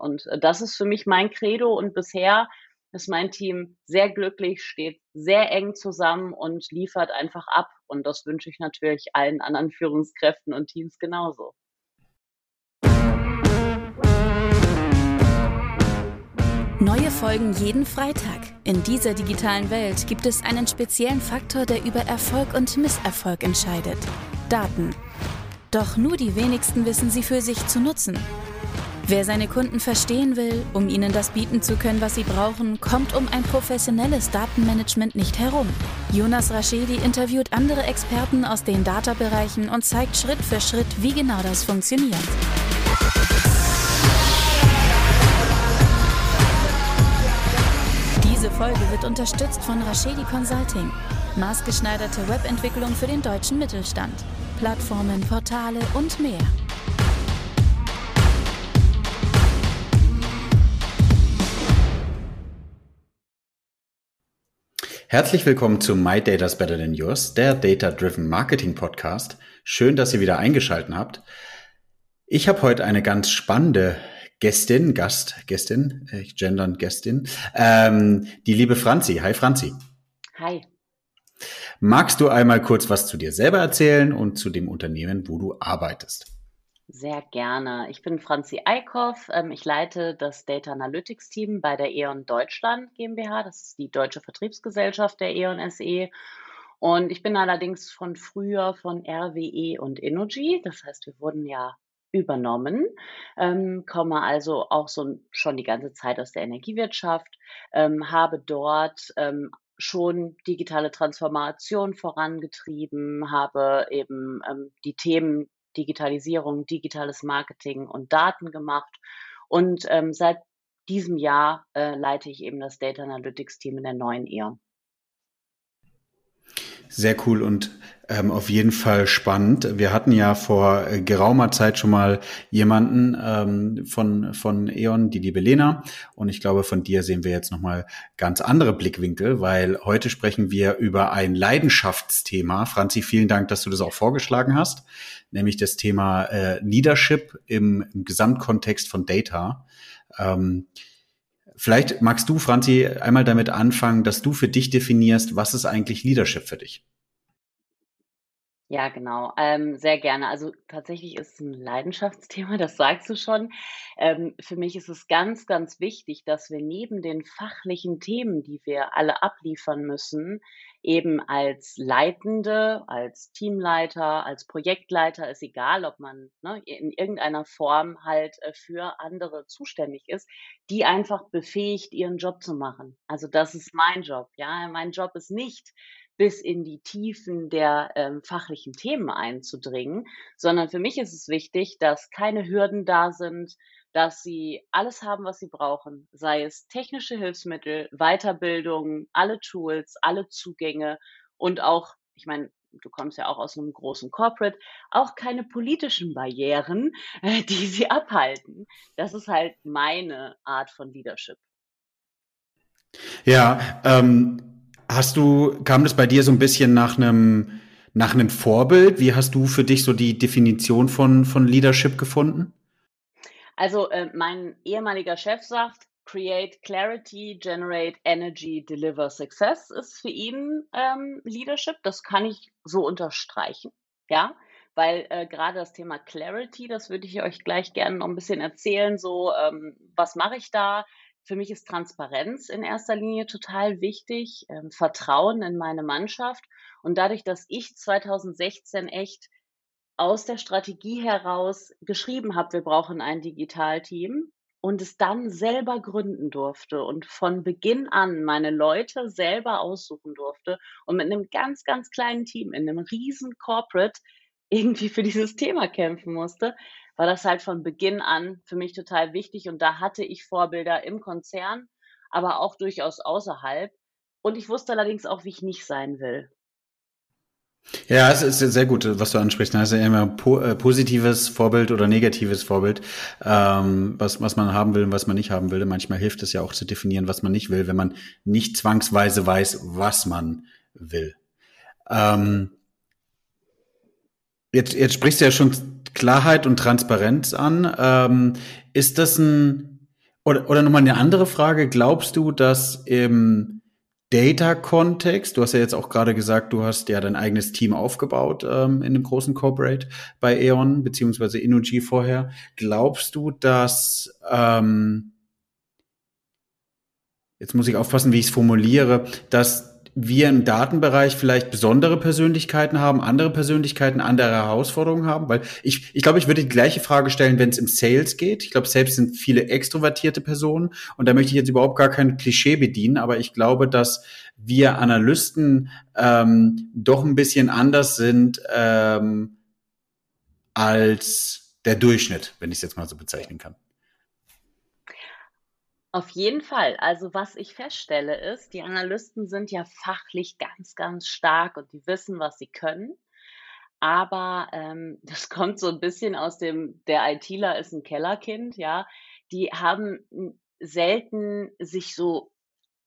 Und äh, das ist für mich mein Credo und bisher ist mein Team sehr glücklich, steht sehr eng zusammen und liefert einfach ab. Und das wünsche ich natürlich allen anderen Führungskräften und Teams genauso. Neue Folgen jeden Freitag. In dieser digitalen Welt gibt es einen speziellen Faktor, der über Erfolg und Misserfolg entscheidet. Daten. Doch nur die wenigsten wissen sie für sich zu nutzen. Wer seine Kunden verstehen will, um ihnen das bieten zu können, was sie brauchen, kommt um ein professionelles Datenmanagement nicht herum. Jonas Raschedi interviewt andere Experten aus den Data-Bereichen und zeigt Schritt für Schritt, wie genau das funktioniert. Diese Folge wird unterstützt von Rashedi Consulting. Maßgeschneiderte Webentwicklung für den deutschen Mittelstand. Plattformen, Portale und mehr. Herzlich willkommen zu My Data's Better Than Yours, der Data Driven Marketing Podcast. Schön, dass ihr wieder eingeschaltet habt. Ich habe heute eine ganz spannende Gästin, Gast, Gästin, äh, ich gendern Gästin, ähm, die liebe Franzi. Hi Franzi. Hi. Magst du einmal kurz was zu dir selber erzählen und zu dem Unternehmen, wo du arbeitest? Sehr gerne. Ich bin Franzi Eickhoff. Ähm, ich leite das Data Analytics Team bei der E.ON Deutschland GmbH. Das ist die deutsche Vertriebsgesellschaft der E.ON SE. Und ich bin allerdings von früher von RWE und Energy. Das heißt, wir wurden ja übernommen, ähm, komme also auch so schon die ganze Zeit aus der Energiewirtschaft, ähm, habe dort ähm, schon digitale Transformation vorangetrieben, habe eben ähm, die Themen Digitalisierung, digitales Marketing und Daten gemacht. Und ähm, seit diesem Jahr äh, leite ich eben das Data Analytics Team in der neuen E.ON. Sehr cool und ähm, auf jeden Fall spannend. Wir hatten ja vor äh, geraumer Zeit schon mal jemanden ähm, von, von E.ON, die liebe Lena. Und ich glaube, von dir sehen wir jetzt nochmal ganz andere Blickwinkel, weil heute sprechen wir über ein Leidenschaftsthema. Franzi, vielen Dank, dass du das auch vorgeschlagen hast, nämlich das Thema äh, Leadership im, im Gesamtkontext von Data. Ähm, Vielleicht magst du, Franzi, einmal damit anfangen, dass du für dich definierst, was ist eigentlich Leadership für dich? Ja, genau. Ähm, sehr gerne. Also tatsächlich ist es ein Leidenschaftsthema, das sagst du schon. Ähm, für mich ist es ganz, ganz wichtig, dass wir neben den fachlichen Themen, die wir alle abliefern müssen, eben als Leitende, als Teamleiter, als Projektleiter, ist egal, ob man ne, in irgendeiner Form halt äh, für andere zuständig ist, die einfach befähigt, ihren Job zu machen. Also das ist mein Job. Ja, mein Job ist nicht, bis in die Tiefen der ähm, fachlichen Themen einzudringen, sondern für mich ist es wichtig, dass keine Hürden da sind, dass sie alles haben, was sie brauchen, sei es technische Hilfsmittel, Weiterbildung, alle Tools, alle Zugänge und auch, ich meine, du kommst ja auch aus einem großen Corporate, auch keine politischen Barrieren, äh, die sie abhalten. Das ist halt meine Art von Leadership. Ja, ähm, Hast du, kam das bei dir so ein bisschen nach einem, nach einem Vorbild? Wie hast du für dich so die Definition von, von Leadership gefunden? Also, äh, mein ehemaliger Chef sagt, Create Clarity, Generate Energy, Deliver Success ist für ihn ähm, Leadership. Das kann ich so unterstreichen, ja, weil äh, gerade das Thema Clarity, das würde ich euch gleich gerne noch ein bisschen erzählen. So, ähm, was mache ich da? Für mich ist Transparenz in erster Linie total wichtig, ähm, Vertrauen in meine Mannschaft. Und dadurch, dass ich 2016 echt aus der Strategie heraus geschrieben habe, wir brauchen ein Digitalteam und es dann selber gründen durfte und von Beginn an meine Leute selber aussuchen durfte und mit einem ganz, ganz kleinen Team in einem riesen Corporate irgendwie für dieses Thema kämpfen musste, war das halt von Beginn an für mich total wichtig und da hatte ich Vorbilder im Konzern, aber auch durchaus außerhalb. Und ich wusste allerdings auch, wie ich nicht sein will. Ja, es ist sehr gut, was du ansprichst. Also immer po äh, positives Vorbild oder negatives Vorbild, ähm, was, was man haben will und was man nicht haben will. Manchmal hilft es ja auch zu definieren, was man nicht will, wenn man nicht zwangsweise weiß, was man will. Ähm, jetzt, jetzt sprichst du ja schon Klarheit und Transparenz an. Ähm, ist das ein, Oder, oder nochmal eine andere Frage. Glaubst du, dass im Data-Kontext, du hast ja jetzt auch gerade gesagt, du hast ja dein eigenes Team aufgebaut ähm, in dem großen Corporate bei E.ON, beziehungsweise Innogy vorher. Glaubst du, dass ähm, jetzt muss ich aufpassen, wie ich es formuliere, dass wir im Datenbereich vielleicht besondere Persönlichkeiten haben, andere Persönlichkeiten, andere Herausforderungen haben? Weil ich, ich glaube, ich würde die gleiche Frage stellen, wenn es im Sales geht. Ich glaube, selbst sind viele extrovertierte Personen und da möchte ich jetzt überhaupt gar kein Klischee bedienen, aber ich glaube, dass wir Analysten ähm, doch ein bisschen anders sind ähm, als der Durchschnitt, wenn ich es jetzt mal so bezeichnen kann. Auf jeden Fall. Also was ich feststelle ist, die Analysten sind ja fachlich ganz, ganz stark und die wissen, was sie können. Aber ähm, das kommt so ein bisschen aus dem, der ITler ist ein Kellerkind, ja. Die haben selten sich so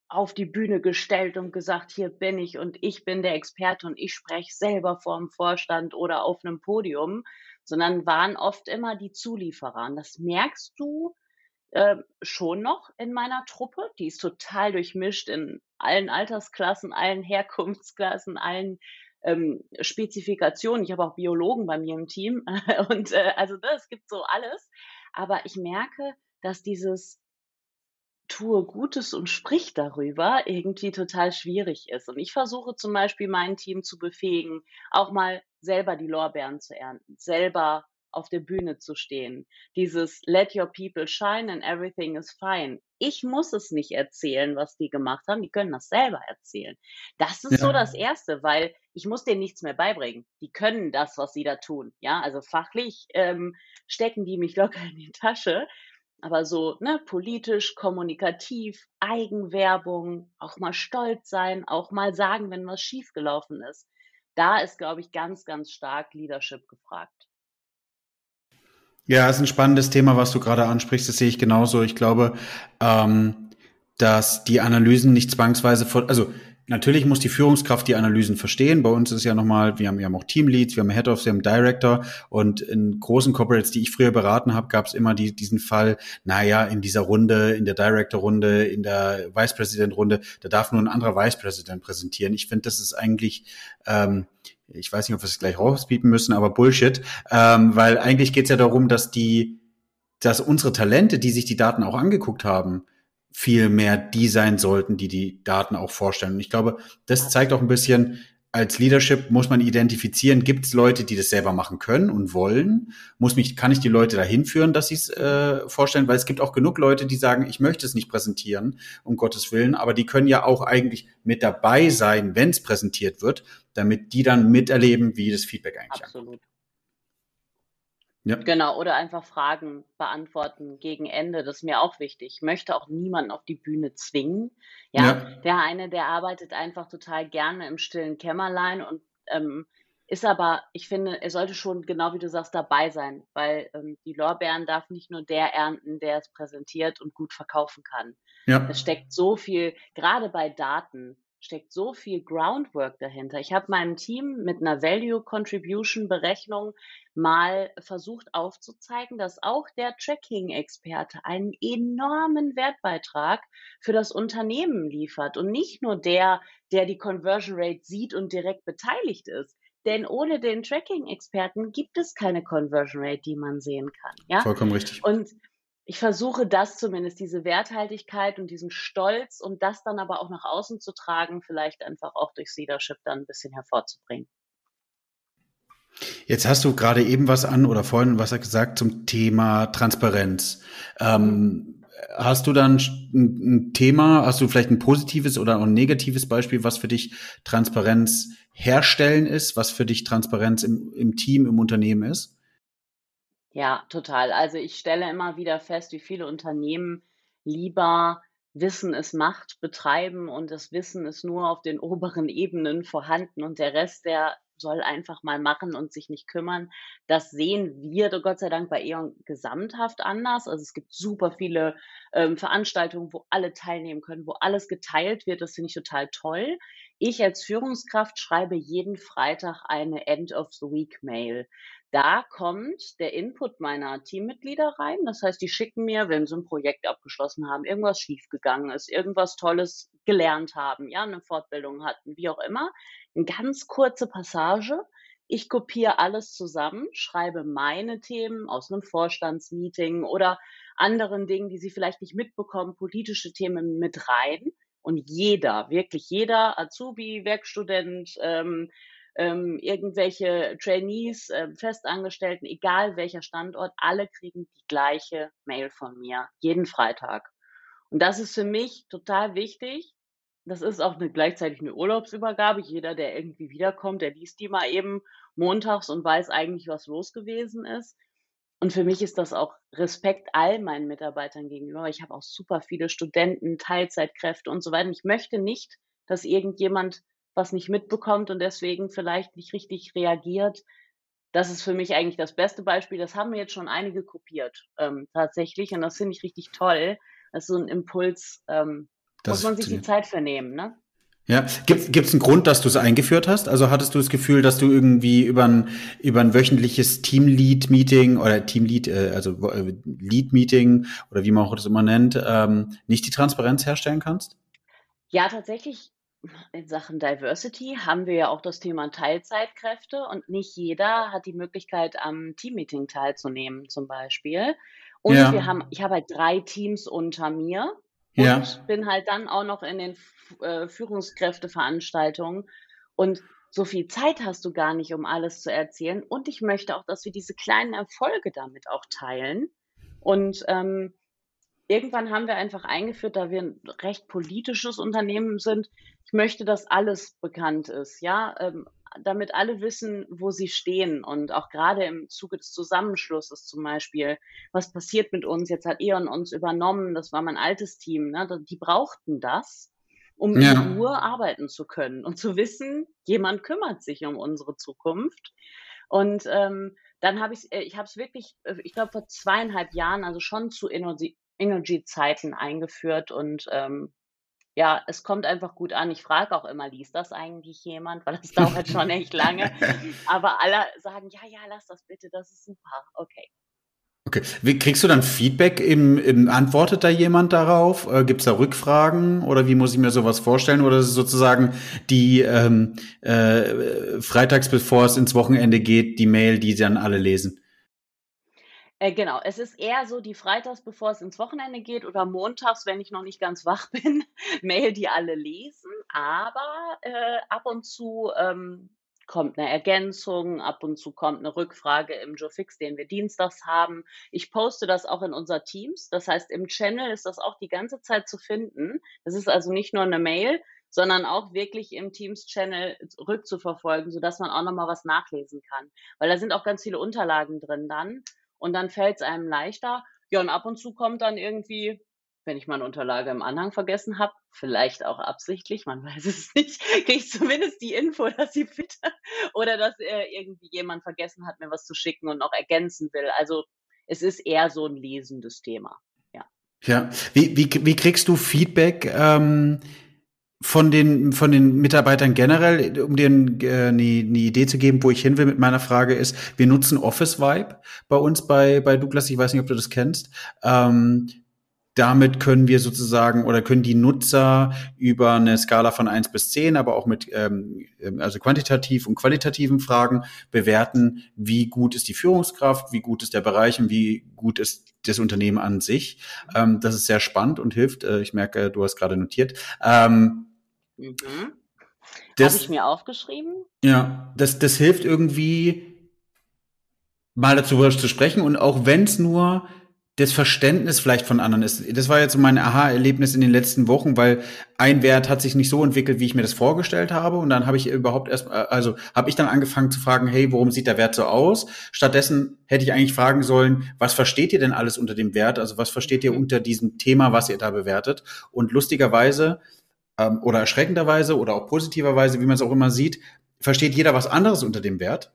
auf die Bühne gestellt und gesagt, hier bin ich und ich bin der Experte und ich spreche selber vor dem Vorstand oder auf einem Podium, sondern waren oft immer die Zulieferer. Und das merkst du äh, schon noch in meiner Truppe. Die ist total durchmischt in allen Altersklassen, allen Herkunftsklassen, allen ähm, Spezifikationen. Ich habe auch Biologen bei mir im Team und äh, also das ne, gibt so alles. Aber ich merke, dass dieses tue Gutes und sprich darüber irgendwie total schwierig ist. Und ich versuche zum Beispiel mein Team zu befähigen, auch mal selber die Lorbeeren zu ernten, selber auf der Bühne zu stehen. Dieses Let your people shine and everything is fine. Ich muss es nicht erzählen, was die gemacht haben. Die können das selber erzählen. Das ist ja. so das Erste, weil ich muss denen nichts mehr beibringen. Die können das, was sie da tun. Ja, also fachlich ähm, stecken die mich locker in die Tasche. Aber so ne, politisch, kommunikativ, Eigenwerbung, auch mal stolz sein, auch mal sagen, wenn was schiefgelaufen ist. Da ist, glaube ich, ganz, ganz stark Leadership gefragt. Ja, ist ein spannendes Thema, was du gerade ansprichst. Das sehe ich genauso. Ich glaube, ähm, dass die Analysen nicht zwangsweise von, also natürlich muss die Führungskraft die Analysen verstehen. Bei uns ist ja nochmal, wir haben, wir haben auch Teamleads, wir haben Head-Offs, wir haben Director und in großen Corporates, die ich früher beraten habe, gab es immer die, diesen Fall, naja, in dieser Runde, in der Director-Runde, in der Vice President-Runde, da darf nur ein anderer Vice President präsentieren. Ich finde, das ist eigentlich ähm, ich weiß nicht, ob wir es gleich rausbieten müssen, aber Bullshit, ähm, weil eigentlich geht es ja darum, dass die, dass unsere Talente, die sich die Daten auch angeguckt haben, viel mehr die sein sollten, die die Daten auch vorstellen. Und ich glaube, das zeigt auch ein bisschen, als Leadership muss man identifizieren, gibt es Leute, die das selber machen können und wollen? Muss mich, kann ich die Leute dahin führen, dass sie es äh, vorstellen? Weil es gibt auch genug Leute, die sagen, ich möchte es nicht präsentieren, um Gottes Willen, aber die können ja auch eigentlich mit dabei sein, wenn es präsentiert wird, damit die dann miterleben, wie das Feedback eigentlich Absolut. Ankommt. Ja. Genau, oder einfach Fragen beantworten gegen Ende. Das ist mir auch wichtig. Ich möchte auch niemanden auf die Bühne zwingen. Ja, ja. der eine, der arbeitet einfach total gerne im stillen Kämmerlein und ähm, ist aber, ich finde, er sollte schon, genau wie du sagst, dabei sein, weil ähm, die Lorbeeren darf nicht nur der ernten, der es präsentiert und gut verkaufen kann. Ja. Es steckt so viel, gerade bei Daten, steckt so viel Groundwork dahinter. Ich habe meinem Team mit einer Value Contribution Berechnung mal versucht aufzuzeigen, dass auch der Tracking-Experte einen enormen Wertbeitrag für das Unternehmen liefert und nicht nur der, der die Conversion Rate sieht und direkt beteiligt ist. Denn ohne den Tracking-Experten gibt es keine Conversion Rate, die man sehen kann. Ja? Vollkommen richtig. Und ich versuche das zumindest, diese Werthaltigkeit und diesen Stolz und das dann aber auch nach außen zu tragen, vielleicht einfach auch durch Leadership dann ein bisschen hervorzubringen. Jetzt hast du gerade eben was an oder vorhin was gesagt zum Thema Transparenz. Ähm, hast du dann ein, Thema, hast du vielleicht ein positives oder ein negatives Beispiel, was für dich Transparenz herstellen ist, was für dich Transparenz im, im Team, im Unternehmen ist? Ja, total. Also ich stelle immer wieder fest, wie viele Unternehmen lieber Wissen ist Macht betreiben und das Wissen ist nur auf den oberen Ebenen vorhanden und der Rest, der soll einfach mal machen und sich nicht kümmern. Das sehen wir Gott sei Dank bei E.ON gesamthaft anders. Also es gibt super viele ähm, Veranstaltungen, wo alle teilnehmen können, wo alles geteilt wird. Das finde ich total toll. Ich als Führungskraft schreibe jeden Freitag eine End of the Week Mail. Da kommt der Input meiner Teammitglieder rein. Das heißt, die schicken mir, wenn sie ein Projekt abgeschlossen haben, irgendwas schiefgegangen ist, irgendwas Tolles gelernt haben, ja, eine Fortbildung hatten, wie auch immer, eine ganz kurze Passage. Ich kopiere alles zusammen, schreibe meine Themen aus einem Vorstandsmeeting oder anderen Dingen, die sie vielleicht nicht mitbekommen, politische Themen mit rein. Und jeder, wirklich jeder Azubi, Werkstudent, ähm, ähm, irgendwelche Trainees, äh, Festangestellten, egal welcher Standort, alle kriegen die gleiche Mail von mir, jeden Freitag. Und das ist für mich total wichtig. Das ist auch eine, gleichzeitig eine Urlaubsübergabe. Jeder, der irgendwie wiederkommt, der liest die mal eben montags und weiß eigentlich, was los gewesen ist. Und für mich ist das auch Respekt all meinen Mitarbeitern gegenüber. Ich habe auch super viele Studenten, Teilzeitkräfte und so weiter. Ich möchte nicht, dass irgendjemand was nicht mitbekommt und deswegen vielleicht nicht richtig reagiert. Das ist für mich eigentlich das beste Beispiel. Das haben mir jetzt schon einige kopiert, ähm, tatsächlich. Und das finde ich richtig toll. Das ist so ein Impuls, ähm, muss man sich die Zeit vernehmen, ne? Ja, gibt es einen Grund, dass du es eingeführt hast? Also hattest du das Gefühl, dass du irgendwie über ein, über ein wöchentliches Teamlead-Meeting oder Teamlead, äh, also äh, Lead-Meeting oder wie man auch das immer nennt, ähm, nicht die Transparenz herstellen kannst? Ja, tatsächlich in Sachen Diversity haben wir ja auch das Thema Teilzeitkräfte und nicht jeder hat die Möglichkeit, am Teammeeting teilzunehmen, zum Beispiel. Und ja. wir haben, ich habe halt drei Teams unter mir und ja. bin halt dann auch noch in den äh, Führungskräfteveranstaltungen und so viel Zeit hast du gar nicht, um alles zu erzählen. Und ich möchte auch, dass wir diese kleinen Erfolge damit auch teilen. Und ähm, irgendwann haben wir einfach eingeführt, da wir ein recht politisches Unternehmen sind, ich möchte, dass alles bekannt ist, ja, ähm, damit alle wissen, wo sie stehen und auch gerade im Zuge des Zusammenschlusses zum Beispiel, was passiert mit uns? Jetzt hat E.ON uns übernommen, das war mein altes Team, ne? die brauchten das, um ja. in Ruhe arbeiten zu können und zu wissen, jemand kümmert sich um unsere Zukunft. Und ähm, dann habe ich, äh, ich habe es wirklich, äh, ich glaube vor zweieinhalb Jahren, also schon zu Energy-Zeiten eingeführt und ähm, ja, es kommt einfach gut an. Ich frage auch immer, liest das eigentlich jemand? Weil das dauert schon echt lange. Aber alle sagen, ja, ja, lass das bitte, das ist super. Okay. Okay. Wie, kriegst du dann Feedback? Im, im, antwortet da jemand darauf? Äh, Gibt es da Rückfragen? Oder wie muss ich mir sowas vorstellen? Oder ist es sozusagen die ähm, äh, freitags, bevor es ins Wochenende geht, die Mail, die dann alle lesen? Äh, genau, es ist eher so die freitags, bevor es ins Wochenende geht oder montags, wenn ich noch nicht ganz wach bin, Mail, die alle lesen. Aber äh, ab und zu ähm, kommt eine Ergänzung, ab und zu kommt eine Rückfrage im Joe Fix, den wir dienstags haben. Ich poste das auch in unser Teams. Das heißt, im Channel ist das auch die ganze Zeit zu finden. Das ist also nicht nur eine Mail, sondern auch wirklich im Teams-Channel rückzuverfolgen, sodass man auch nochmal was nachlesen kann. Weil da sind auch ganz viele Unterlagen drin dann. Und dann fällt es einem leichter. Ja, und ab und zu kommt dann irgendwie, wenn ich meine Unterlage im Anhang vergessen habe, vielleicht auch absichtlich, man weiß es nicht, kriege ich zumindest die Info, dass sie bitte oder dass äh, irgendwie jemand vergessen hat, mir was zu schicken und noch ergänzen will. Also es ist eher so ein lesendes Thema. Ja. Ja. Wie, wie, wie kriegst du Feedback? Ähm von den, von den Mitarbeitern generell, um dir äh, eine, eine Idee zu geben, wo ich hin will mit meiner Frage ist, wir nutzen Office Vibe bei uns bei, bei Douglas. Ich weiß nicht, ob du das kennst. Ähm, damit können wir sozusagen oder können die Nutzer über eine Skala von eins bis zehn, aber auch mit ähm, also quantitativ und qualitativen Fragen bewerten, wie gut ist die Führungskraft, wie gut ist der Bereich und wie gut ist das Unternehmen an sich. Ähm, das ist sehr spannend und hilft. Äh, ich merke, du hast gerade notiert. Ähm, Mhm. Habe ich mir aufgeschrieben? Ja, das, das hilft irgendwie mal dazu zu sprechen und auch wenn es nur das Verständnis vielleicht von anderen ist. Das war jetzt so mein Aha-Erlebnis in den letzten Wochen, weil ein Wert hat sich nicht so entwickelt, wie ich mir das vorgestellt habe. Und dann habe ich überhaupt erst, also habe ich dann angefangen zu fragen, hey, warum sieht der Wert so aus? Stattdessen hätte ich eigentlich fragen sollen, was versteht ihr denn alles unter dem Wert? Also was versteht ihr mhm. unter diesem Thema, was ihr da bewertet? Und lustigerweise ähm, oder erschreckenderweise oder auch positiverweise, wie man es auch immer sieht, versteht jeder was anderes unter dem Wert.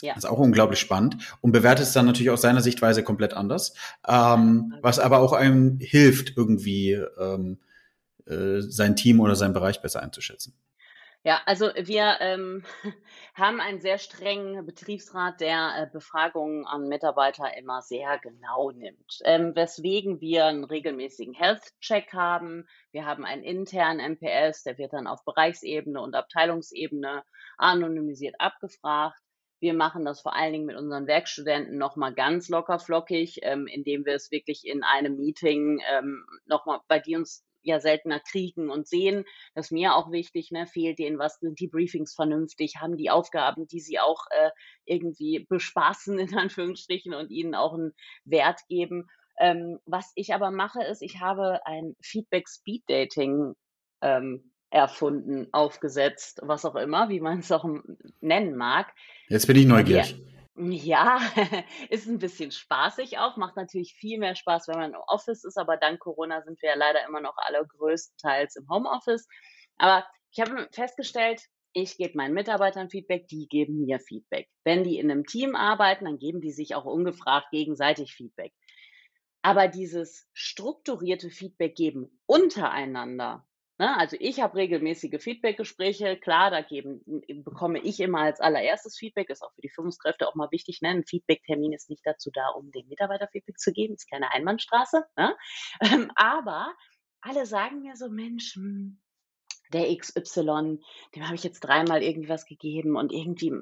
Ja. Das ist auch unglaublich spannend und bewertet es dann natürlich aus seiner Sichtweise komplett anders, ähm, was aber auch einem hilft, irgendwie ähm, äh, sein Team oder seinen Bereich besser einzuschätzen. Ja, also wir ähm, haben einen sehr strengen Betriebsrat, der äh, Befragungen an Mitarbeiter immer sehr genau nimmt. Ähm, weswegen wir einen regelmäßigen Health-Check haben. Wir haben einen internen MPS, der wird dann auf Bereichsebene und Abteilungsebene anonymisiert abgefragt. Wir machen das vor allen Dingen mit unseren Werkstudenten nochmal ganz locker flockig, ähm, indem wir es wirklich in einem Meeting ähm, nochmal bei die uns ja seltener kriegen und sehen. Das ist mir auch wichtig, ne? fehlt denen was, sind die Briefings vernünftig, haben die Aufgaben, die sie auch äh, irgendwie bespaßen, in Anführungsstrichen, und ihnen auch einen Wert geben. Ähm, was ich aber mache, ist, ich habe ein Feedback Speed Dating ähm, erfunden, aufgesetzt, was auch immer, wie man es auch nennen mag. Jetzt bin ich neugierig. Ja, ist ein bisschen spaßig auch, macht natürlich viel mehr Spaß, wenn man im Office ist, aber dank Corona sind wir ja leider immer noch alle größtenteils im Homeoffice. Aber ich habe festgestellt, ich gebe meinen Mitarbeitern Feedback, die geben mir Feedback. Wenn die in einem Team arbeiten, dann geben die sich auch ungefragt gegenseitig Feedback. Aber dieses strukturierte Feedback geben untereinander, Ne? Also ich habe regelmäßige Feedbackgespräche. Klar, da geben, bekomme ich immer als allererstes Feedback. Ist auch für die Führungskräfte auch mal wichtig. Ne? Ein Feedbacktermin ist nicht dazu da, um dem Mitarbeiter Feedback zu geben. Ist keine Einbahnstraße. Ne? Ähm, aber alle sagen mir so, Mensch, hm, der XY, dem habe ich jetzt dreimal irgendwie was gegeben und irgendwie,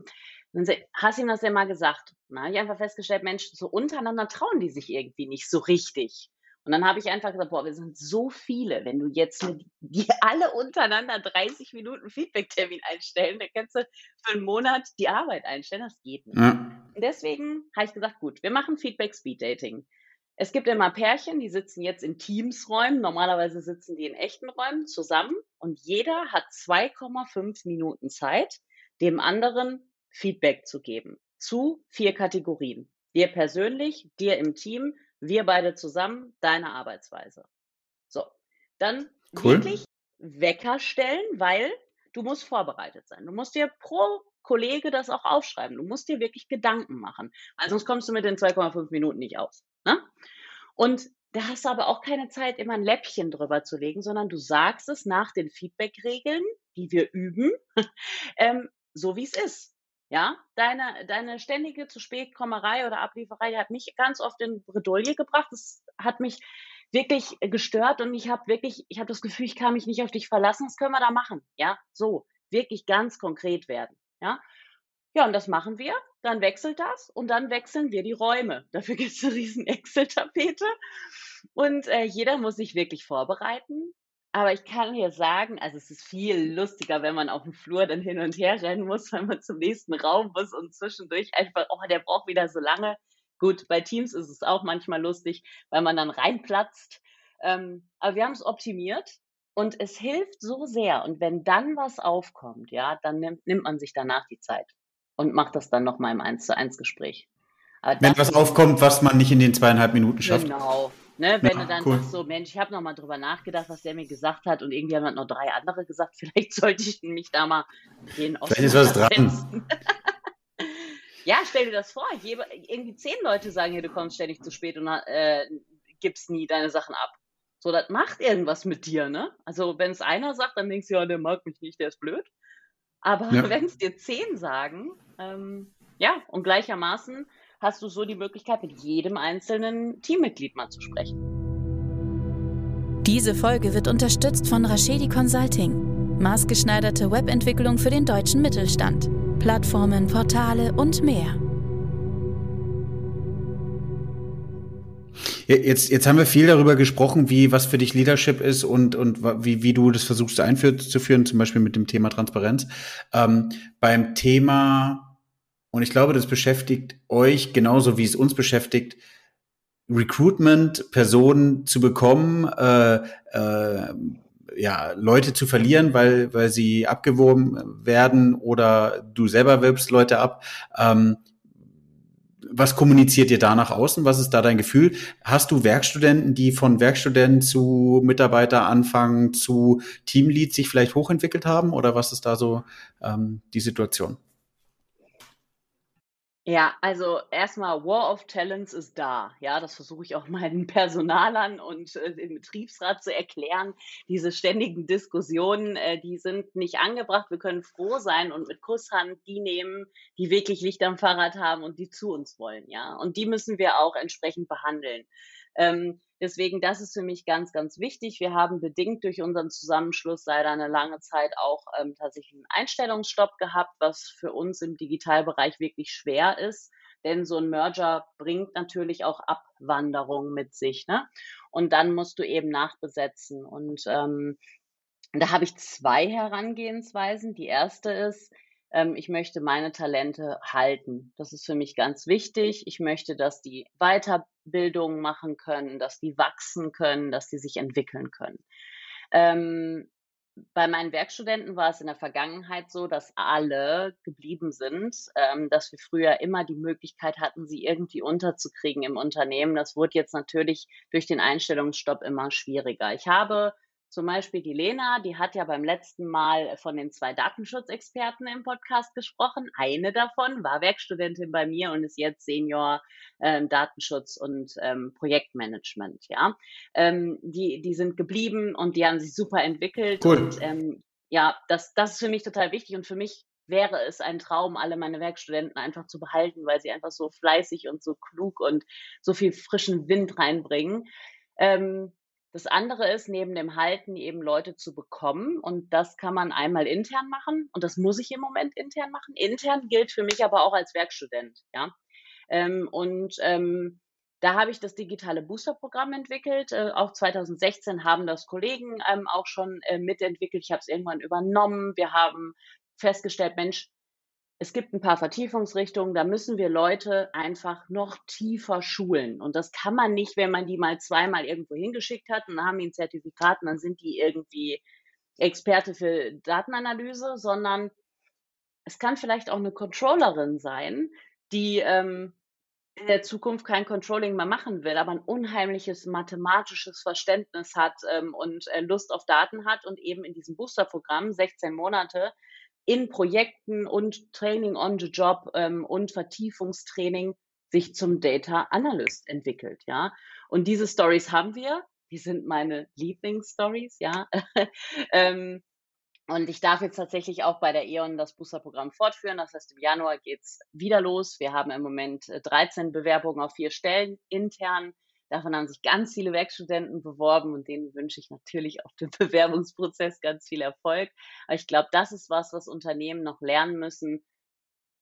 hast du ihm das ja mal gesagt? Na, ich einfach festgestellt, Mensch, so untereinander trauen die sich irgendwie nicht so richtig. Und dann habe ich einfach gesagt, boah, wir sind so viele, wenn du jetzt mit die alle untereinander 30 Minuten Feedback-Termin einstellen, dann kannst du für einen Monat die Arbeit einstellen, das geht nicht. Ja. Und deswegen habe ich gesagt, gut, wir machen Feedback-Speed-Dating. Es gibt immer Pärchen, die sitzen jetzt in Teams-Räumen, normalerweise sitzen die in echten Räumen zusammen und jeder hat 2,5 Minuten Zeit, dem anderen Feedback zu geben zu vier Kategorien. Dir persönlich, dir im Team, wir beide zusammen, deine Arbeitsweise. So, dann cool. wirklich Wecker stellen, weil du musst vorbereitet sein. Du musst dir pro Kollege das auch aufschreiben. Du musst dir wirklich Gedanken machen, weil sonst kommst du mit den 2,5 Minuten nicht aus. Ne? Und da hast du aber auch keine Zeit, immer ein Läppchen drüber zu legen, sondern du sagst es nach den Feedback-Regeln, die wir üben, ähm, so wie es ist. Ja, deine, deine ständige zu spät Kommerei oder Ablieferei hat mich ganz oft in Bredouille gebracht. Das hat mich wirklich gestört und ich habe wirklich, ich habe das Gefühl, ich kann mich nicht auf dich verlassen. Was können wir da machen? Ja, so, wirklich ganz konkret werden. Ja, ja, und das machen wir. Dann wechselt das und dann wechseln wir die Räume. Dafür gibt es eine riesen Excel-Tapete und äh, jeder muss sich wirklich vorbereiten. Aber ich kann dir sagen, also es ist viel lustiger, wenn man auf dem Flur dann hin und her rennen muss, wenn man zum nächsten Raum muss und zwischendurch einfach, oh, der braucht wieder so lange. Gut, bei Teams ist es auch manchmal lustig, weil man dann reinplatzt. Ähm, aber wir haben es optimiert und es hilft so sehr. Und wenn dann was aufkommt, ja, dann nimmt, nimmt man sich danach die Zeit und macht das dann nochmal im 1 zu 1 Gespräch. wenn was aufkommt, was man nicht in den zweieinhalb Minuten schafft. Genau, Ne, wenn ja, du dann cool. sagst, so, Mensch, ich habe noch mal drüber nachgedacht, was der mir gesagt hat und irgendwie haben noch drei andere gesagt, vielleicht sollte ich mich da mal den Vielleicht ist was dran. ja, stell dir das vor, gebe, irgendwie zehn Leute sagen hier, du kommst ständig zu spät und äh, gibst nie deine Sachen ab. So, das macht irgendwas mit dir, ne? Also, wenn es einer sagt, dann denkst du, ja, der mag mich nicht, der ist blöd. Aber ja. wenn es dir zehn sagen, ähm, ja, und gleichermaßen hast du so die Möglichkeit, mit jedem einzelnen Teammitglied mal zu sprechen. Diese Folge wird unterstützt von Rashedi Consulting. Maßgeschneiderte Webentwicklung für den deutschen Mittelstand. Plattformen, Portale und mehr. Jetzt, jetzt haben wir viel darüber gesprochen, wie was für dich Leadership ist und, und wie, wie du das versuchst einzuführen, zum Beispiel mit dem Thema Transparenz. Ähm, beim Thema und ich glaube, das beschäftigt euch genauso wie es uns beschäftigt, Recruitment, Personen zu bekommen, äh, äh, ja, Leute zu verlieren, weil, weil sie abgeworben werden oder du selber wirbst Leute ab. Ähm, was kommuniziert ihr da nach außen? Was ist da dein Gefühl? Hast du Werkstudenten, die von Werkstudent zu Mitarbeiter anfangen, zu Teamlead sich vielleicht hochentwickelt haben? Oder was ist da so ähm, die Situation? Ja, also erstmal War of Talents ist da. Ja, das versuche ich auch meinen Personalern und, äh, dem Betriebsrat zu erklären. Diese ständigen Diskussionen, äh, die sind nicht angebracht. Wir können froh sein und mit Kusshand die nehmen, die wirklich Licht am Fahrrad haben und die zu uns wollen, ja? Und die müssen wir auch entsprechend behandeln. Ähm, deswegen, das ist für mich ganz, ganz wichtig. Wir haben bedingt durch unseren Zusammenschluss leider eine lange Zeit auch ähm, tatsächlich einen Einstellungsstopp gehabt, was für uns im Digitalbereich wirklich schwer ist. Denn so ein Merger bringt natürlich auch Abwanderung mit sich. Ne? Und dann musst du eben nachbesetzen. Und ähm, da habe ich zwei Herangehensweisen. Die erste ist, ähm, ich möchte meine Talente halten. Das ist für mich ganz wichtig. Ich möchte, dass die Weiterbildung machen können, dass die wachsen können, dass die sich entwickeln können. Ähm, bei meinen Werkstudenten war es in der Vergangenheit so, dass alle geblieben sind, ähm, dass wir früher immer die Möglichkeit hatten, sie irgendwie unterzukriegen im Unternehmen. Das wurde jetzt natürlich durch den Einstellungsstopp immer schwieriger. Ich habe zum Beispiel die Lena, die hat ja beim letzten Mal von den zwei Datenschutzexperten im Podcast gesprochen. Eine davon war Werkstudentin bei mir und ist jetzt Senior ähm, Datenschutz und ähm, Projektmanagement. Ja, ähm, die die sind geblieben und die haben sich super entwickelt. Cool. Und ähm, ja, das das ist für mich total wichtig und für mich wäre es ein Traum, alle meine Werkstudenten einfach zu behalten, weil sie einfach so fleißig und so klug und so viel frischen Wind reinbringen. Ähm, das andere ist, neben dem Halten eben Leute zu bekommen. Und das kann man einmal intern machen. Und das muss ich im Moment intern machen. Intern gilt für mich aber auch als Werkstudent. Ja. Ähm, und ähm, da habe ich das digitale Booster-Programm entwickelt. Äh, auch 2016 haben das Kollegen ähm, auch schon äh, mitentwickelt. Ich habe es irgendwann übernommen. Wir haben festgestellt, Mensch, es gibt ein paar Vertiefungsrichtungen, da müssen wir Leute einfach noch tiefer schulen. Und das kann man nicht, wenn man die mal zweimal irgendwo hingeschickt hat und haben die ein Zertifikat und dann sind die irgendwie Experte für Datenanalyse, sondern es kann vielleicht auch eine Controllerin sein, die ähm, in der Zukunft kein Controlling mehr machen will, aber ein unheimliches mathematisches Verständnis hat ähm, und äh, Lust auf Daten hat und eben in diesem Boosterprogramm 16 Monate in Projekten und Training on the Job ähm, und Vertiefungstraining sich zum Data Analyst entwickelt, ja. Und diese Stories haben wir. Die sind meine Lieblingsstories, ja. ähm, und ich darf jetzt tatsächlich auch bei der E.ON das Boosterprogramm fortführen. Das heißt, im Januar geht's wieder los. Wir haben im Moment 13 äh, Bewerbungen auf vier Stellen intern. Davon haben sich ganz viele Werkstudenten beworben und denen wünsche ich natürlich auf dem Bewerbungsprozess ganz viel Erfolg. Aber ich glaube, das ist was, was Unternehmen noch lernen müssen.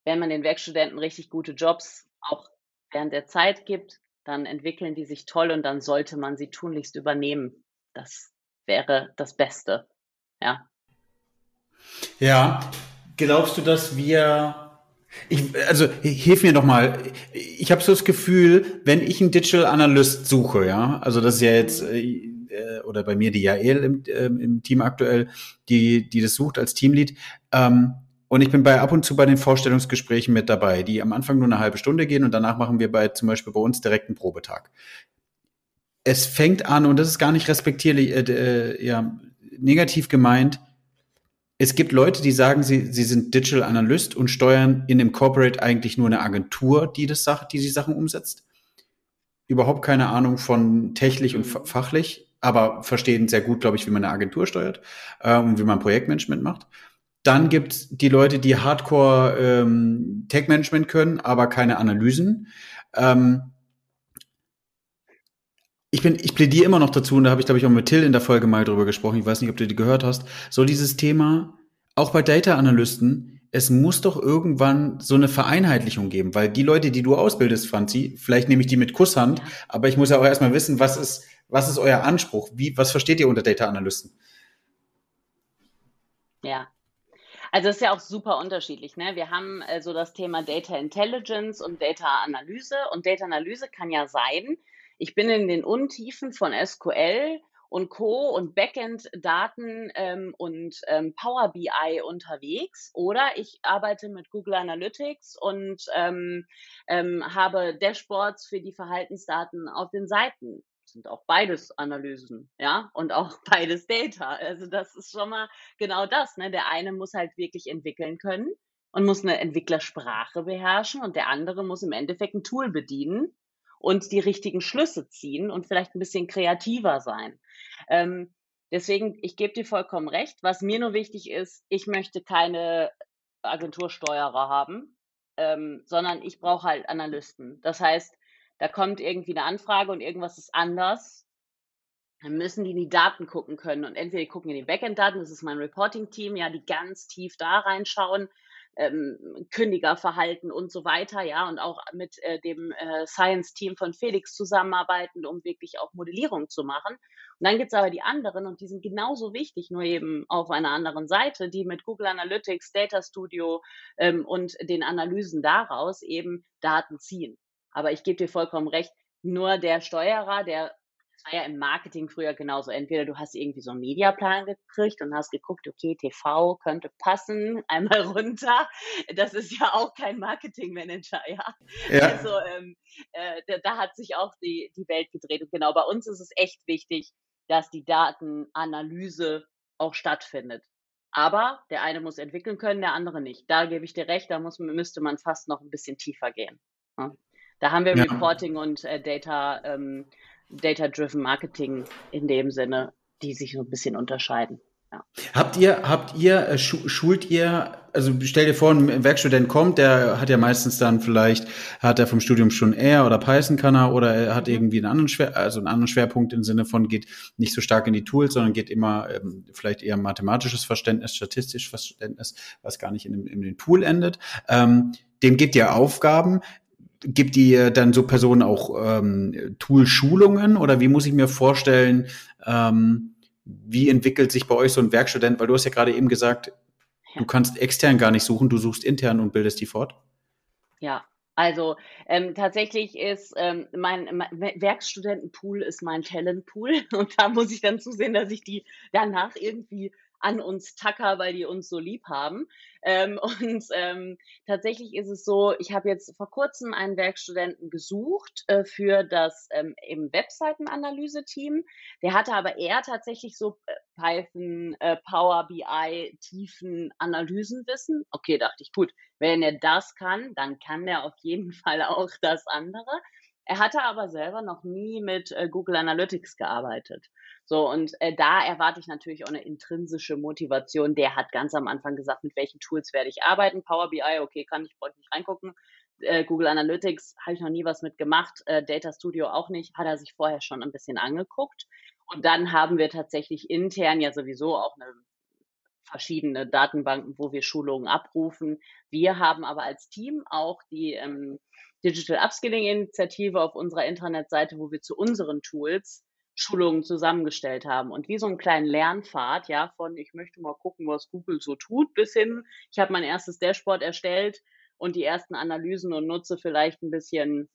Wenn man den Werkstudenten richtig gute Jobs auch während der Zeit gibt, dann entwickeln die sich toll und dann sollte man sie tunlichst übernehmen. Das wäre das Beste. Ja. Ja. Glaubst du, dass wir ich, also hilf mir doch mal. Ich habe so das Gefühl, wenn ich einen Digital Analyst suche, ja, also das ist ja jetzt äh, oder bei mir die Jael im, äh, im Team aktuell, die die das sucht als Teamlead. Ähm, und ich bin bei ab und zu bei den Vorstellungsgesprächen mit dabei, die am Anfang nur eine halbe Stunde gehen und danach machen wir bei zum Beispiel bei uns direkt einen Probetag. Es fängt an und das ist gar nicht respektierlich, äh, äh, ja negativ gemeint es gibt Leute, die sagen, sie, sie sind Digital Analyst und steuern in dem Corporate eigentlich nur eine Agentur, die das Sache, die die Sachen umsetzt. Überhaupt keine Ahnung von technisch und fachlich, aber verstehen sehr gut, glaube ich, wie man eine Agentur steuert äh, und wie man Projektmanagement macht. Dann gibt es die Leute, die Hardcore ähm, Tech-Management können, aber keine Analysen. Ähm, ich bin, ich plädiere immer noch dazu, und da habe ich, glaube ich, auch mit Till in der Folge mal drüber gesprochen, ich weiß nicht, ob du die gehört hast, so dieses Thema, auch bei Data-Analysten, es muss doch irgendwann so eine Vereinheitlichung geben, weil die Leute, die du ausbildest, Franzi, vielleicht nehme ich die mit Kusshand, aber ich muss ja auch erstmal wissen, was ist, was ist euer Anspruch? Wie, was versteht ihr unter Data-Analysten? Ja, also es ist ja auch super unterschiedlich. Ne? Wir haben äh, so das Thema Data Intelligence und Data Analyse. Und Data Analyse kann ja sein, ich bin in den Untiefen von SQL und Co. und Backend-Daten ähm, und ähm, Power BI unterwegs oder ich arbeite mit Google Analytics und ähm, ähm, habe Dashboards für die Verhaltensdaten auf den Seiten. Sind auch beides Analysen, ja, und auch beides Data. Also das ist schon mal genau das. Ne? Der eine muss halt wirklich entwickeln können und muss eine Entwicklersprache beherrschen und der andere muss im Endeffekt ein Tool bedienen und die richtigen Schlüsse ziehen und vielleicht ein bisschen kreativer sein. Ähm, deswegen, ich gebe dir vollkommen recht. Was mir nur wichtig ist, ich möchte keine Agentursteuerer haben, ähm, sondern ich brauche halt Analysten. Das heißt, da kommt irgendwie eine Anfrage und irgendwas ist anders. Dann müssen die in die Daten gucken können und entweder die gucken in die Backend-Daten, das ist mein Reporting-Team, ja, die ganz tief da reinschauen ähm, Kündigerverhalten und so weiter, ja, und auch mit äh, dem äh, Science-Team von Felix zusammenarbeiten, um wirklich auch Modellierung zu machen. Und dann gibt's aber die anderen und die sind genauso wichtig, nur eben auf einer anderen Seite, die mit Google Analytics, Data Studio ähm, und den Analysen daraus eben Daten ziehen. Aber ich gebe dir vollkommen recht, nur der Steuerer, der war ja im Marketing früher genauso. Entweder du hast irgendwie so einen Mediaplan gekriegt und hast geguckt, okay, TV könnte passen, einmal runter. Das ist ja auch kein Marketingmanager, ja. ja. Also ähm, äh, da, da, hat sich auch die, die Welt gedreht. Und genau, bei uns ist es echt wichtig, dass die Datenanalyse auch stattfindet. Aber der eine muss entwickeln können, der andere nicht. Da gebe ich dir recht, da muss, müsste man fast noch ein bisschen tiefer gehen. Ja. Da haben wir ja. Reporting und äh, Data ähm, Data-Driven Marketing in dem Sinne, die sich so ein bisschen unterscheiden. Ja. Habt ihr, habt ihr, äh, schult ihr, also stell dir vor, ein Werkstudent kommt, der hat ja meistens dann vielleicht, hat er vom Studium schon R oder Python kann er oder er hat irgendwie einen anderen Schwer, also einen anderen Schwerpunkt im Sinne von geht nicht so stark in die Tools, sondern geht immer ähm, vielleicht eher mathematisches Verständnis, statistisches Verständnis, was gar nicht in dem, in dem Tool endet. Ähm, dem gibt ihr Aufgaben gibt ihr dann so Personen auch ähm, Tool-Schulungen oder wie muss ich mir vorstellen, ähm, wie entwickelt sich bei euch so ein Werkstudent? Weil du hast ja gerade eben gesagt, du kannst extern gar nicht suchen, du suchst intern und bildest die fort. Ja, also ähm, tatsächlich ist ähm, mein, mein Werkstudentenpool ist mein Talentpool und da muss ich dann zusehen, dass ich die danach irgendwie an uns Tacker, weil die uns so lieb haben. Ähm, und ähm, tatsächlich ist es so, ich habe jetzt vor kurzem einen Werkstudenten gesucht äh, für das ähm, Webseitenanalyse-Team. Der hatte aber eher tatsächlich so äh, Python, äh, Power BI, tiefen Analysenwissen. Okay, dachte ich, gut, wenn er das kann, dann kann er auf jeden Fall auch das andere. Er hatte aber selber noch nie mit äh, Google Analytics gearbeitet. So, und äh, da erwarte ich natürlich auch eine intrinsische Motivation. Der hat ganz am Anfang gesagt, mit welchen Tools werde ich arbeiten. Power BI, okay, kann ich, wollte nicht reingucken. Äh, Google Analytics habe ich noch nie was mitgemacht. Äh, Data Studio auch nicht. Hat er sich vorher schon ein bisschen angeguckt. Und dann haben wir tatsächlich intern ja sowieso auch eine verschiedene Datenbanken, wo wir Schulungen abrufen. Wir haben aber als Team auch die ähm, Digital Upskilling Initiative auf unserer Internetseite, wo wir zu unseren Tools Schulungen zusammengestellt haben und wie so einen kleinen Lernpfad, ja, von ich möchte mal gucken, was Google so tut, bis hin, ich habe mein erstes Dashboard erstellt und die ersten Analysen und nutze vielleicht ein bisschen,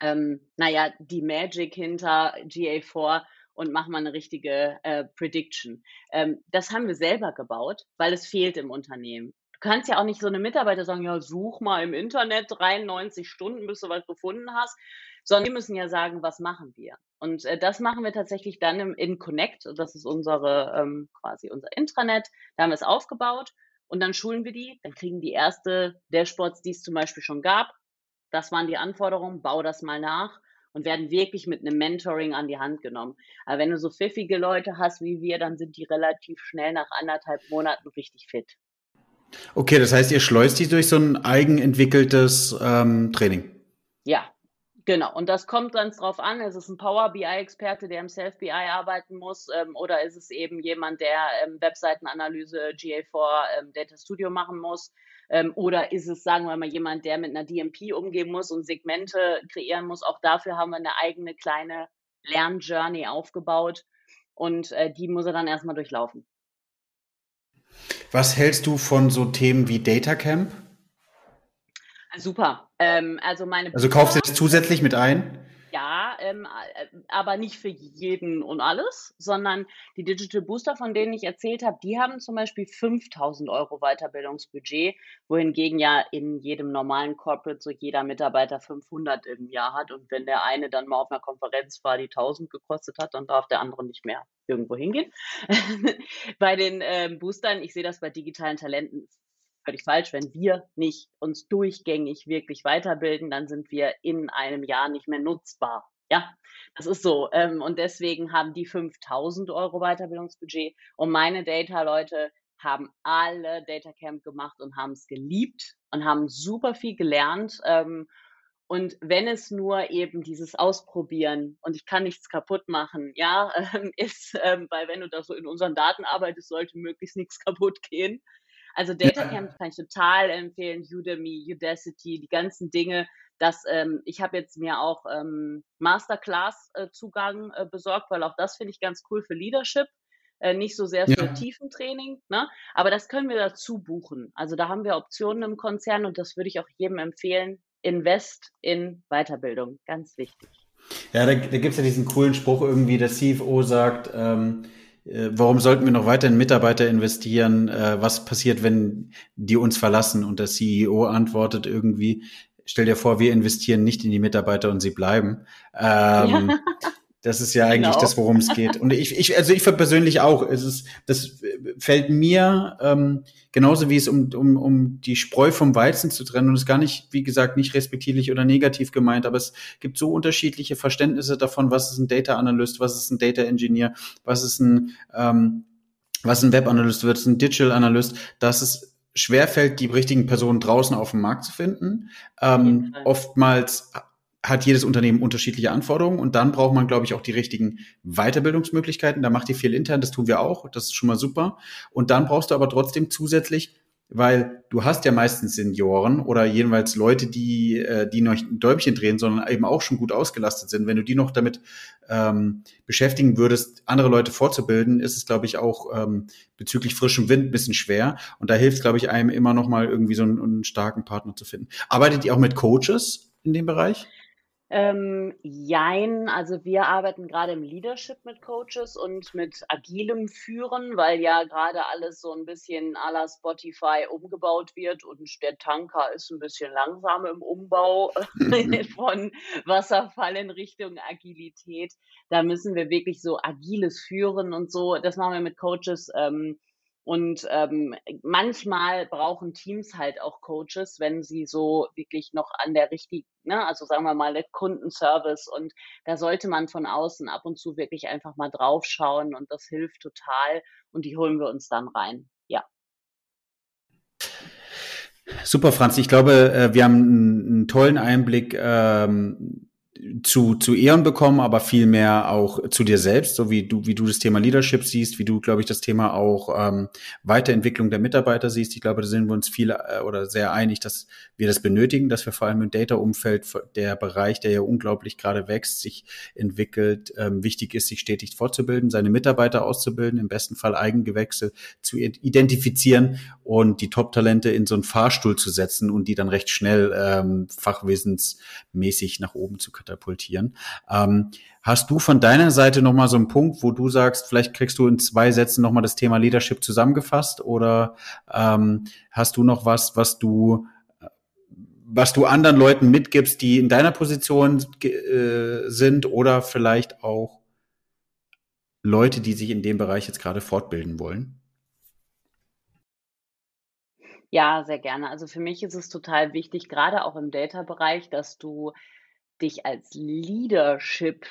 ähm, naja, die Magic hinter GA4 und mache mal eine richtige äh, Prediction. Ähm, das haben wir selber gebaut, weil es fehlt im Unternehmen. Du kannst ja auch nicht so eine Mitarbeiter sagen, ja, such mal im Internet 93 Stunden, bis du was gefunden hast sondern wir müssen ja sagen, was machen wir. Und äh, das machen wir tatsächlich dann im, in Connect. Das ist unsere ähm, quasi unser Intranet. Da haben wir es aufgebaut und dann schulen wir die. Dann kriegen die erste Dashboards, die es zum Beispiel schon gab. Das waren die Anforderungen. Bau das mal nach und werden wirklich mit einem Mentoring an die Hand genommen. Aber wenn du so pfiffige Leute hast wie wir, dann sind die relativ schnell nach anderthalb Monaten richtig fit. Okay, das heißt, ihr schleust die durch so ein eigenentwickeltes ähm, Training. Ja, Genau, und das kommt ganz drauf an, ist es ein Power BI-Experte, der im Self-BI arbeiten muss, ähm, oder ist es eben jemand, der ähm, Webseitenanalyse, GA4, ähm, Data Studio machen muss, ähm, oder ist es, sagen wir mal, jemand, der mit einer DMP umgehen muss und Segmente kreieren muss. Auch dafür haben wir eine eigene kleine Lernjourney aufgebaut und äh, die muss er dann erstmal durchlaufen. Was hältst du von so Themen wie Data Camp? Super. Ähm, also meine. Also kaufst du das zusätzlich mit ein? Ja, ähm, äh, aber nicht für jeden und alles, sondern die Digital Booster, von denen ich erzählt habe, die haben zum Beispiel 5000 Euro Weiterbildungsbudget, wohingegen ja in jedem normalen Corporate so jeder Mitarbeiter 500 im Jahr hat. Und wenn der eine dann mal auf einer Konferenz war, die 1000 gekostet hat, dann darf der andere nicht mehr irgendwo hingehen. bei den ähm, Boostern, ich sehe das bei digitalen Talenten völlig falsch. Wenn wir nicht uns durchgängig wirklich weiterbilden, dann sind wir in einem Jahr nicht mehr nutzbar. Ja, das ist so. Ähm, und deswegen haben die 5000 Euro Weiterbildungsbudget und meine Data-Leute haben alle Data Camp gemacht und haben es geliebt und haben super viel gelernt. Ähm, und wenn es nur eben dieses Ausprobieren und ich kann nichts kaputt machen, ja, ist, ähm, weil wenn du da so in unseren Daten arbeitest, sollte möglichst nichts kaputt gehen. Also Data Camp kann ich total empfehlen, Udemy, Udacity, die ganzen Dinge. Das, ähm, ich habe jetzt mir auch ähm, Masterclass-Zugang äh, besorgt, weil auch das finde ich ganz cool für Leadership. Äh, nicht so sehr für ja. Tiefentraining, ne? aber das können wir dazu buchen. Also da haben wir Optionen im Konzern und das würde ich auch jedem empfehlen. Invest in Weiterbildung, ganz wichtig. Ja, da, da gibt es ja diesen coolen Spruch irgendwie, der CFO sagt, ähm, äh, warum sollten wir noch weiter in Mitarbeiter investieren? Äh, was passiert, wenn die uns verlassen? Und der CEO antwortet irgendwie, stell dir vor, wir investieren nicht in die Mitarbeiter und sie bleiben. Ähm, ja. Das ist ja eigentlich genau. das, worum es geht. Und ich, ich, also ich persönlich auch. Es ist, das fällt mir ähm, genauso wie es um, um, um die Spreu vom Weizen zu trennen und es gar nicht, wie gesagt, nicht respektierlich oder negativ gemeint, aber es gibt so unterschiedliche Verständnisse davon, was ist ein Data Analyst, was ist ein Data Engineer, was ist ein ähm, was ein Web Analyst wird, ein Digital Analyst, dass es schwerfällt, die richtigen Personen draußen auf dem Markt zu finden. Ähm, oftmals hat jedes Unternehmen unterschiedliche Anforderungen und dann braucht man, glaube ich, auch die richtigen Weiterbildungsmöglichkeiten. Da macht ihr viel intern, das tun wir auch, das ist schon mal super. Und dann brauchst du aber trotzdem zusätzlich, weil du hast ja meistens Senioren oder jedenfalls Leute, die, äh, die noch ein Däumchen drehen, sondern eben auch schon gut ausgelastet sind. Wenn du die noch damit ähm, beschäftigen würdest, andere Leute vorzubilden, ist es, glaube ich, auch ähm, bezüglich frischem Wind ein bisschen schwer. Und da hilft, glaube ich, einem immer noch mal irgendwie so einen, einen starken Partner zu finden. Arbeitet ihr auch mit Coaches in dem Bereich? Ähm, jein, also wir arbeiten gerade im Leadership mit Coaches und mit agilem Führen, weil ja gerade alles so ein bisschen à la Spotify umgebaut wird und der Tanker ist ein bisschen langsam im Umbau von Wasserfall in Richtung Agilität. Da müssen wir wirklich so agiles Führen und so, das machen wir mit Coaches. Ähm, und ähm, manchmal brauchen Teams halt auch Coaches, wenn sie so wirklich noch an der richtigen, ne, also sagen wir mal, Kundenservice und da sollte man von außen ab und zu wirklich einfach mal draufschauen und das hilft total und die holen wir uns dann rein. Ja. Super, Franz. Ich glaube, äh, wir haben einen tollen Einblick ähm, zu, zu Ehren bekommen, aber viel mehr auch zu dir selbst, so wie du, wie du das Thema Leadership siehst, wie du, glaube ich, das Thema auch ähm, Weiterentwicklung der Mitarbeiter siehst. Ich glaube, da sind wir uns viel äh, oder sehr einig, dass wir das benötigen, dass wir vor allem im Data-Umfeld, der Bereich, der ja unglaublich gerade wächst, sich entwickelt, ähm, wichtig ist, sich stetig fortzubilden, seine Mitarbeiter auszubilden, im besten Fall Eigengewächse zu identifizieren und die Top-Talente in so einen Fahrstuhl zu setzen und die dann recht schnell ähm, fachwissensmäßig nach oben zu katapultieren katapultieren. Ähm, hast du von deiner Seite noch mal so einen Punkt, wo du sagst, vielleicht kriegst du in zwei Sätzen noch mal das Thema Leadership zusammengefasst oder ähm, hast du noch was, was du was du anderen Leuten mitgibst, die in deiner Position äh, sind oder vielleicht auch Leute, die sich in dem Bereich jetzt gerade fortbilden wollen? Ja, sehr gerne. Also für mich ist es total wichtig, gerade auch im Data-Bereich, dass du dich als Leadership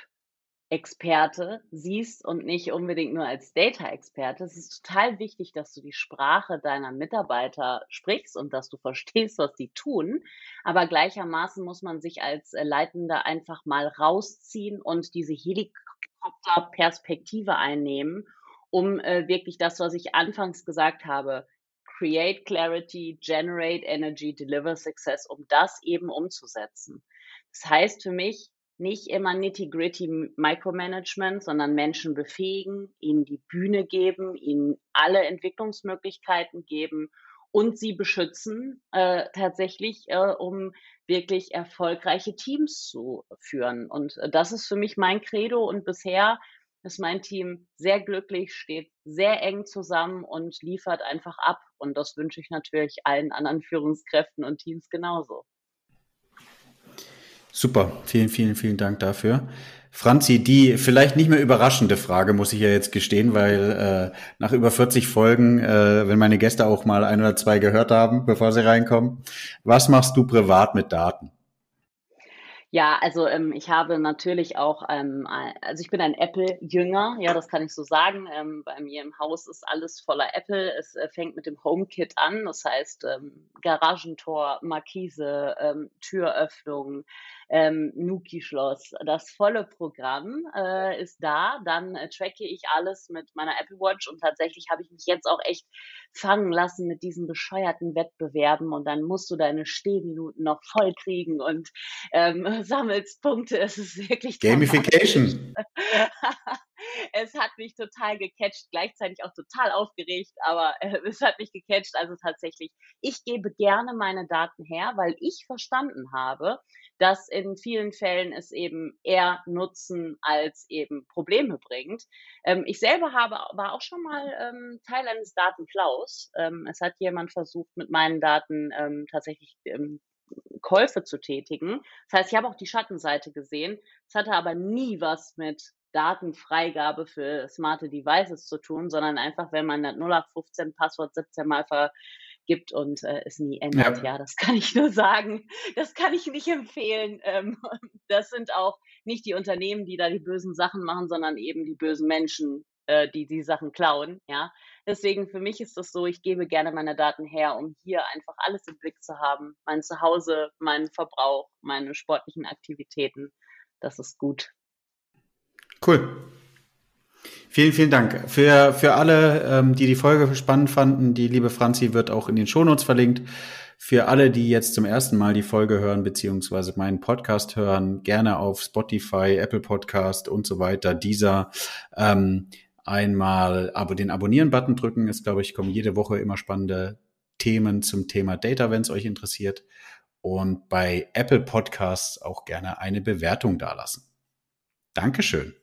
Experte siehst und nicht unbedingt nur als Data-Experte. Es ist total wichtig, dass du die Sprache deiner Mitarbeiter sprichst und dass du verstehst, was sie tun. Aber gleichermaßen muss man sich als äh, Leitender einfach mal rausziehen und diese Helikopter-Perspektive einnehmen, um äh, wirklich das, was ich anfangs gesagt habe, create clarity, generate energy, deliver success, um das eben umzusetzen. Das heißt für mich nicht immer nitty-gritty Micromanagement, sondern Menschen befähigen, ihnen die Bühne geben, ihnen alle Entwicklungsmöglichkeiten geben und sie beschützen äh, tatsächlich, äh, um wirklich erfolgreiche Teams zu führen. Und äh, das ist für mich mein Credo und bisher ist mein Team sehr glücklich, steht sehr eng zusammen und liefert einfach ab. Und das wünsche ich natürlich allen anderen Führungskräften und Teams genauso. Super, vielen, vielen, vielen Dank dafür. Franzi, die vielleicht nicht mehr überraschende Frage, muss ich ja jetzt gestehen, weil äh, nach über 40 Folgen, äh, wenn meine Gäste auch mal ein oder zwei gehört haben, bevor sie reinkommen, was machst du privat mit Daten? Ja, also ähm, ich habe natürlich auch, ähm, also ich bin ein Apple-Jünger, ja, das kann ich so sagen. Ähm, bei mir im Haus ist alles voller Apple. Es äh, fängt mit dem HomeKit an, das heißt ähm, Garagentor, Markise, ähm, Türöffnung, ähm, Nuki-Schloss. Das volle Programm äh, ist da. Dann äh, tracke ich alles mit meiner Apple Watch und tatsächlich habe ich mich jetzt auch echt fangen lassen mit diesen bescheuerten Wettbewerben und dann musst du deine Stehminuten noch voll kriegen und ähm, sammelst Punkte. Es ist wirklich Gamification. es hat mich total gecatcht, gleichzeitig auch total aufgeregt, aber äh, es hat mich gecatcht. Also tatsächlich, ich gebe gerne meine Daten her, weil ich verstanden habe, dass in vielen Fällen es eben eher Nutzen als eben Probleme bringt. Ähm, ich selber habe, war auch schon mal ähm, Teil eines Datenklaus. Ähm, es hat jemand versucht, mit meinen Daten ähm, tatsächlich ähm, Käufe zu tätigen. Das heißt, ich habe auch die Schattenseite gesehen. Es hatte aber nie was mit Datenfreigabe für smarte Devices zu tun, sondern einfach, wenn man das 0815 Passwort 17 Mal vergibt und äh, es nie ändert. Ja. ja. das kann ich nur sagen. Das kann ich nicht empfehlen. Ähm, das sind auch nicht die Unternehmen, die da die bösen Sachen machen, sondern eben die bösen Menschen, äh, die die Sachen klauen. Ja, deswegen für mich ist das so, ich gebe gerne meine Daten her, um hier einfach alles im Blick zu haben. Mein Zuhause, meinen Verbrauch, meine sportlichen Aktivitäten. Das ist gut. Cool. Vielen, vielen Dank. Für, für alle, ähm, die die Folge spannend fanden, die liebe Franzi wird auch in den Shownotes verlinkt. Für alle, die jetzt zum ersten Mal die Folge hören, beziehungsweise meinen Podcast hören, gerne auf Spotify, Apple Podcast und so weiter, dieser ähm, einmal aber den Abonnieren-Button drücken. Es, glaube ich, kommen jede Woche immer spannende Themen zum Thema Data, wenn es euch interessiert. Und bei Apple Podcasts auch gerne eine Bewertung dalassen. Dankeschön.